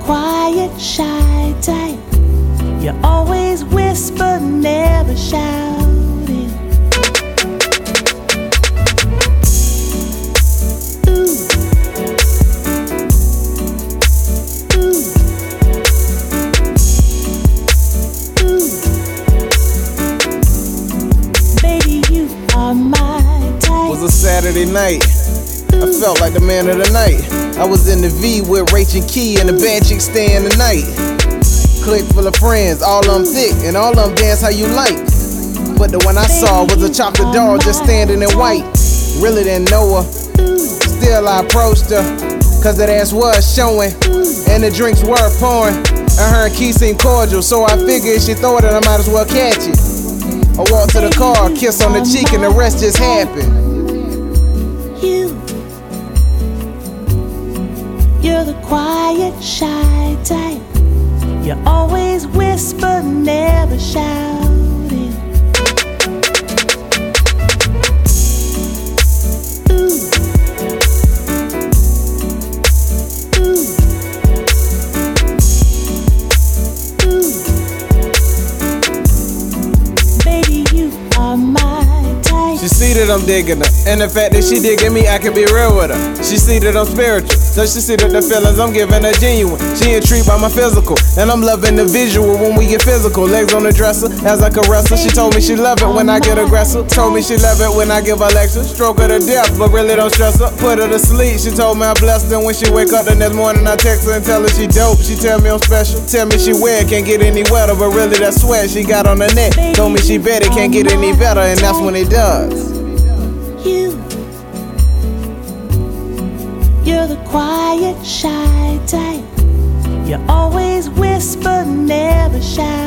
quiet, shy type. You always whisper, never shouting. Ooh. Ooh. Ooh. Baby, you are my type. was a Saturday night. I felt like the man of the night. I was in the V with Rach and Key and the bad chick staying the night. Click full of friends, all of them thick, and all of them dance how you like. But the one I saw was a chocolate doll just standing in white. Really didn't know her. Still I approached her, cause that ass was showing, and the drinks were pouring. And her and Key seemed cordial, so I figured she throw it, I might as well catch it. I walked to the car, kiss on the cheek, and the rest just happened. Shy type. You always She see that I'm digging her, and the fact that she digging me, I can be real with her. She see that I'm spiritual, so she see that the feelings I'm giving her genuine. She intrigued by my physical, and I'm loving the visual when we get physical. Legs on the dresser, as I caress her. She told me she love it when I get aggressive. Told me she love it when I give her lectures. Stroke her to death, but really don't stress her. Put her to sleep. She told me I blessed her when she wake up the next morning. I text her and tell her she dope. She tell me I'm special. Tell me she wet, can't get any wetter, but really that sweat she got on her neck. Told me she bet it can't get any better, and that's when it does. You're the quiet, shy type. You always whisper, never shout.